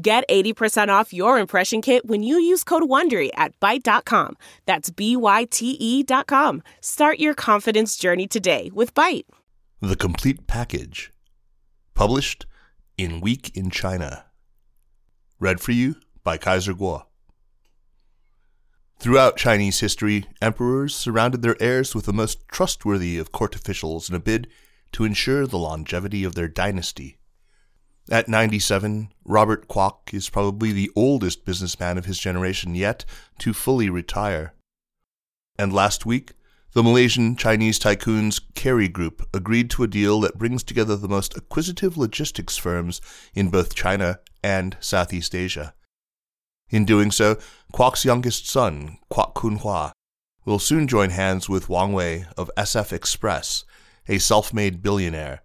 Get 80% off your impression kit when you use code WONDERY at Byte.com. That's B-Y-T-E dot com. Start your confidence journey today with Byte. The Complete Package. Published in Week in China. Read for you by Kaiser Kuo. Throughout Chinese history, emperors surrounded their heirs with the most trustworthy of court officials in a bid to ensure the longevity of their dynasty. At 97, Robert Kuok is probably the oldest businessman of his generation yet to fully retire. And last week, the Malaysian Chinese tycoons Kerry Group agreed to a deal that brings together the most acquisitive logistics firms in both China and Southeast Asia. In doing so, Kuok's youngest son, Kuok Khoon Hua, will soon join hands with Wang Wei of SF Express, a self made billionaire.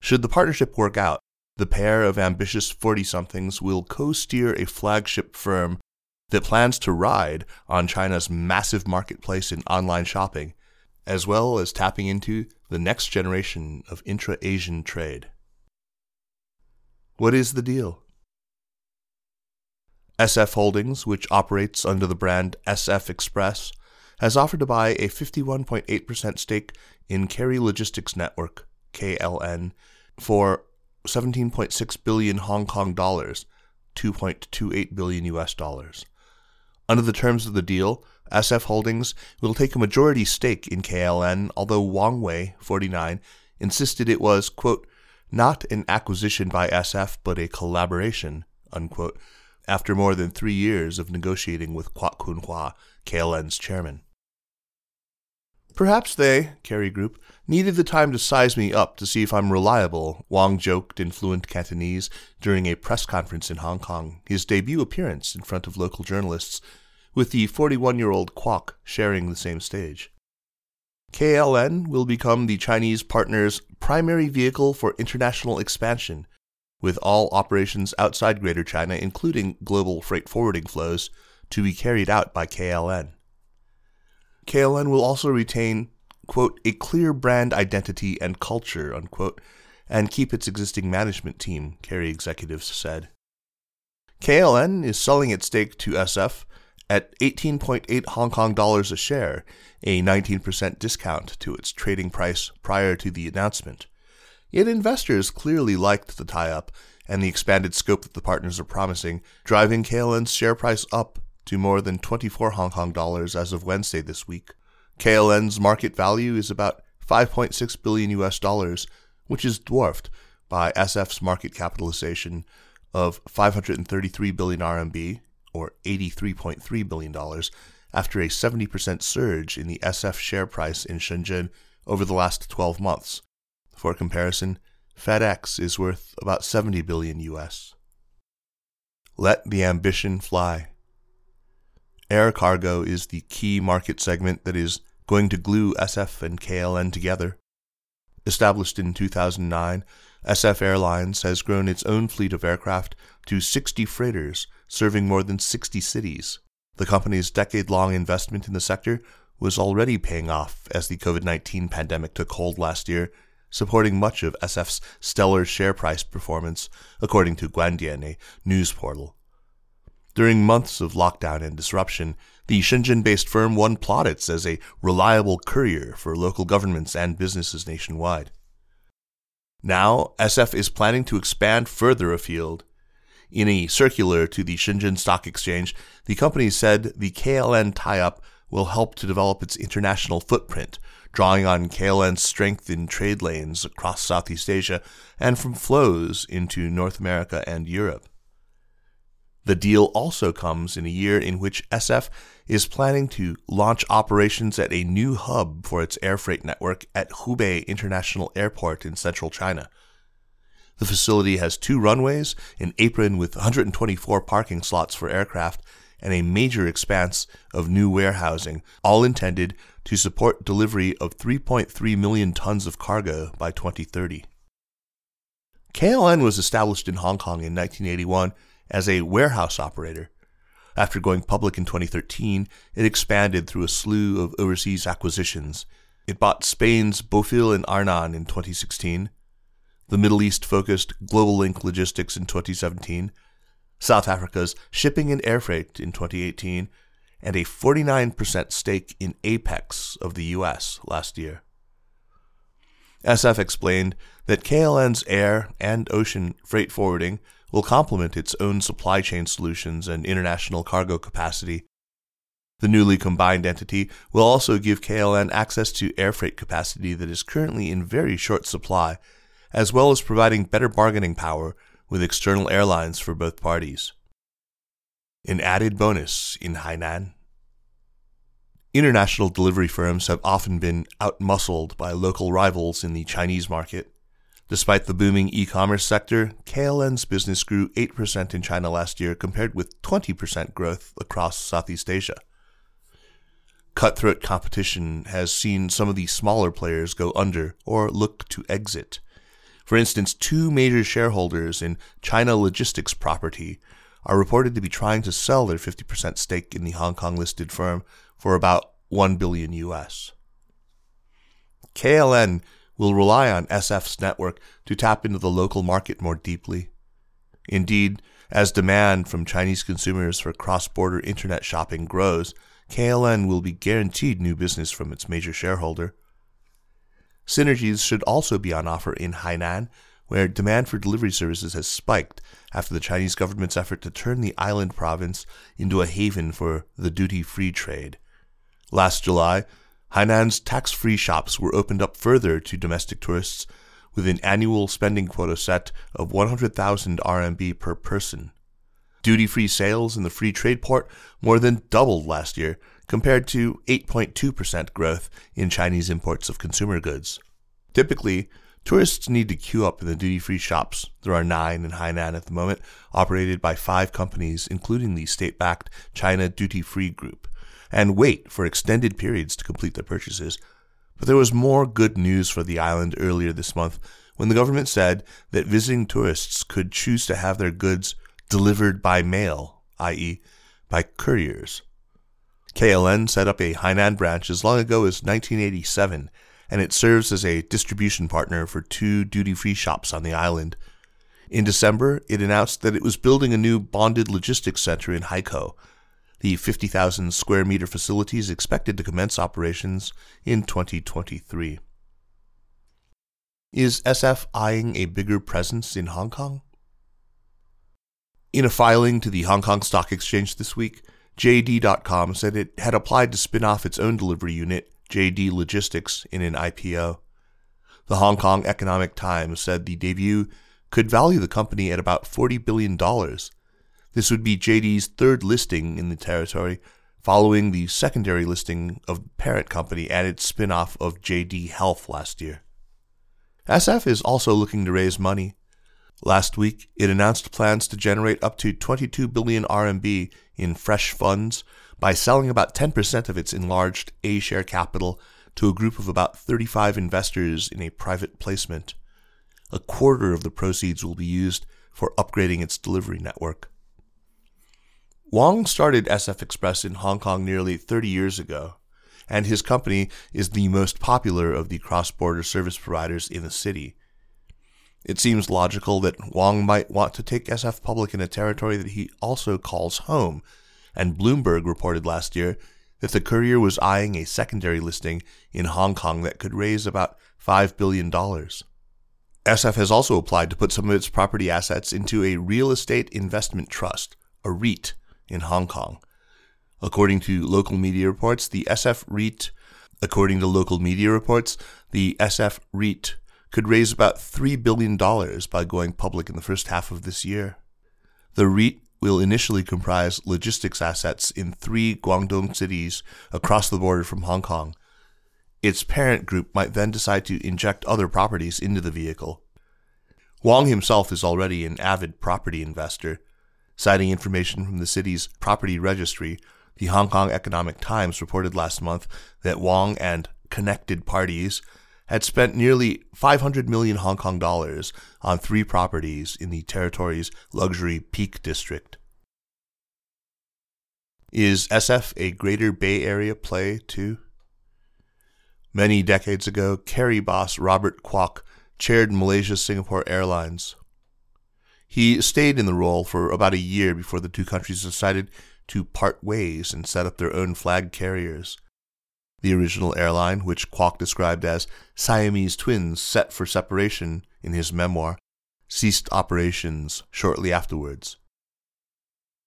Should the partnership work out, the pair of ambitious 40 somethings will co steer a flagship firm that plans to ride on China's massive marketplace in online shopping, as well as tapping into the next generation of intra Asian trade. What is the deal? SF Holdings, which operates under the brand SF Express, has offered to buy a 51.8% stake in Kerry Logistics Network, KLN, for 17.6 billion Hong Kong dollars, 2.28 billion US dollars. Under the terms of the deal, SF Holdings will take a majority stake in KLN, although Wang Wei, 49, insisted it was, quote, not an acquisition by SF, but a collaboration, unquote, after more than three years of negotiating with Kuok Khoon Hua, KLN's chairman. Perhaps they, Kerry Group, needed the time to size me up to see if I'm reliable, Wang joked in fluent Cantonese during a press conference in Hong Kong, his debut appearance in front of local journalists, with the 41 year old Kuok sharing the same stage. KLN will become the Chinese partner's primary vehicle for international expansion, with all operations outside Greater China, including global freight forwarding flows, to be carried out by KLN. KLN will also retain, quote, a clear brand identity and culture, unquote, and keep its existing management team, Kerry executives said. KLN is selling its stake to SF at 18.8 Hong Kong dollars a share, a 19% discount to its trading price prior to the announcement. Yet investors clearly liked the tie up and the expanded scope that the partners are promising, driving KLN's share price up to more than 24 Hong Kong dollars as of Wednesday this week. KLN's market value is about 5.6 billion US dollars, which is dwarfed by SF's market capitalization of 533 billion RMB or 83.3 billion dollars after a 70% surge in the SF share price in Shenzhen over the last 12 months. For comparison, FedEx is worth about 70 billion US. Let the ambition fly. Air cargo is the key market segment that is going to glue SF and KLN together. Established in 2009, SF Airlines has grown its own fleet of aircraft to 60 freighters serving more than 60 cities. The company's decade long investment in the sector was already paying off as the COVID 19 pandemic took hold last year, supporting much of SF's stellar share price performance, according to Guandian, a news portal. During months of lockdown and disruption, the Shenzhen based firm won plaudits as a reliable courier for local governments and businesses nationwide. Now, SF is planning to expand further afield. In a circular to the Shenzhen Stock Exchange, the company said the KLN tie up will help to develop its international footprint, drawing on KLN's strength in trade lanes across Southeast Asia and from flows into North America and Europe. The deal also comes in a year in which SF is planning to launch operations at a new hub for its air freight network at Hubei International Airport in central China. The facility has two runways, an apron with 124 parking slots for aircraft, and a major expanse of new warehousing, all intended to support delivery of 3.3 million tons of cargo by 2030. KLN was established in Hong Kong in 1981 as a warehouse operator. After going public in 2013, it expanded through a slew of overseas acquisitions. It bought Spain's Bofill and Arnan in 2016, the Middle East focused Globalink Logistics in 2017, South Africa's Shipping and Air Freight in 2018, and a 49% stake in Apex of the US last year. SF explained that KLN's air and ocean freight forwarding will complement its own supply chain solutions and international cargo capacity. The newly combined entity will also give KLN access to air freight capacity that is currently in very short supply as well as providing better bargaining power with external airlines for both parties. An added bonus in Hainan. International delivery firms have often been outmuscled by local rivals in the Chinese market. Despite the booming e commerce sector, KLN's business grew 8% in China last year compared with 20% growth across Southeast Asia. Cutthroat competition has seen some of the smaller players go under or look to exit. For instance, two major shareholders in China Logistics Property are reported to be trying to sell their 50% stake in the Hong Kong listed firm for about 1 billion US. KLN will rely on SF's network to tap into the local market more deeply. Indeed, as demand from Chinese consumers for cross border internet shopping grows, KLN will be guaranteed new business from its major shareholder. Synergies should also be on offer in Hainan, where demand for delivery services has spiked after the Chinese government's effort to turn the island province into a haven for the duty free trade. Last July, Hainan's tax free shops were opened up further to domestic tourists with an annual spending quota set of 100,000 RMB per person. Duty free sales in the free trade port more than doubled last year, compared to 8.2% growth in Chinese imports of consumer goods. Typically, tourists need to queue up in the duty free shops. There are nine in Hainan at the moment, operated by five companies, including the state backed China Duty Free Group, and wait for extended periods to complete their purchases. But there was more good news for the island earlier this month when the government said that visiting tourists could choose to have their goods delivered by mail, i.e., by couriers. KLN set up a Hainan branch as long ago as 1987, and it serves as a distribution partner for two duty free shops on the island. In December, it announced that it was building a new bonded logistics center in Haikou. The 50,000 square meter facility is expected to commence operations in 2023. Is SF eyeing a bigger presence in Hong Kong? In a filing to the Hong Kong Stock Exchange this week, JD.com said it had applied to spin off its own delivery unit, JD Logistics, in an IPO. The Hong Kong Economic Times said the debut could value the company at about $40 billion. This would be JD's third listing in the territory, following the secondary listing of parent company and its spin off of JD Health last year. SF is also looking to raise money. Last week, it announced plans to generate up to 22 billion RMB in fresh funds by selling about 10% of its enlarged A share capital to a group of about 35 investors in a private placement. A quarter of the proceeds will be used for upgrading its delivery network. Wang started SF Express in Hong Kong nearly 30 years ago, and his company is the most popular of the cross border service providers in the city. It seems logical that Wang might want to take SF public in a territory that he also calls home, and Bloomberg reported last year that the courier was eyeing a secondary listing in Hong Kong that could raise about $5 billion. SF has also applied to put some of its property assets into a real estate investment trust, a REIT, in Hong Kong. According to local media reports, the SF REIT According to local media reports, the SF REIT could raise about $3 billion by going public in the first half of this year. The REIT will initially comprise logistics assets in three Guangdong cities across the border from Hong Kong. Its parent group might then decide to inject other properties into the vehicle. Wang himself is already an avid property investor. Citing information from the city's property registry, the Hong Kong Economic Times reported last month that Wang and connected parties had spent nearly 500 million Hong Kong dollars on three properties in the territory's luxury peak district. Is SF a Greater Bay Area play too? Many decades ago, Kerry boss Robert Kuok chaired Malaysia Singapore Airlines. He stayed in the role for about a year before the two countries decided to part ways and set up their own flag carriers. The original airline, which Kuok described as Siamese twins set for separation in his memoir, ceased operations shortly afterwards.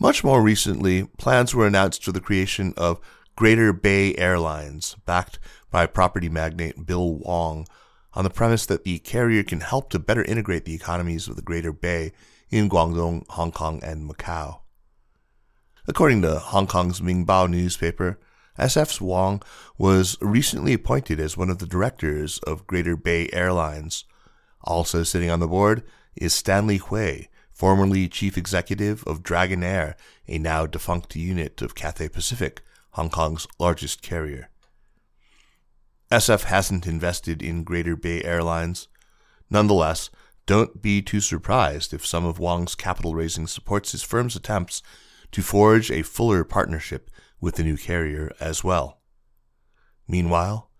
Much more recently, plans were announced for the creation of Greater Bay Airlines, backed by property magnate Bill Wong, on the premise that the carrier can help to better integrate the economies of the Greater Bay in Guangdong, Hong Kong, and Macau. According to Hong Kong's Ming Pao newspaper, SF's Wong was recently appointed as one of the directors of Greater Bay Airlines. Also sitting on the board is Stanley Hui, formerly chief executive of Dragonair, a now defunct unit of Cathay Pacific, Hong Kong's largest carrier. SF hasn't invested in Greater Bay Airlines. Nonetheless, don't be too surprised if some of Wong's capital raising supports his firm's attempts to forge a fuller partnership with the new carrier as well. Meanwhile,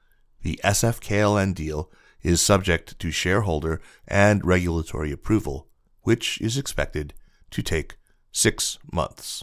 the SF KLN deal is subject to shareholder and regulatory approval which is expected to take six months.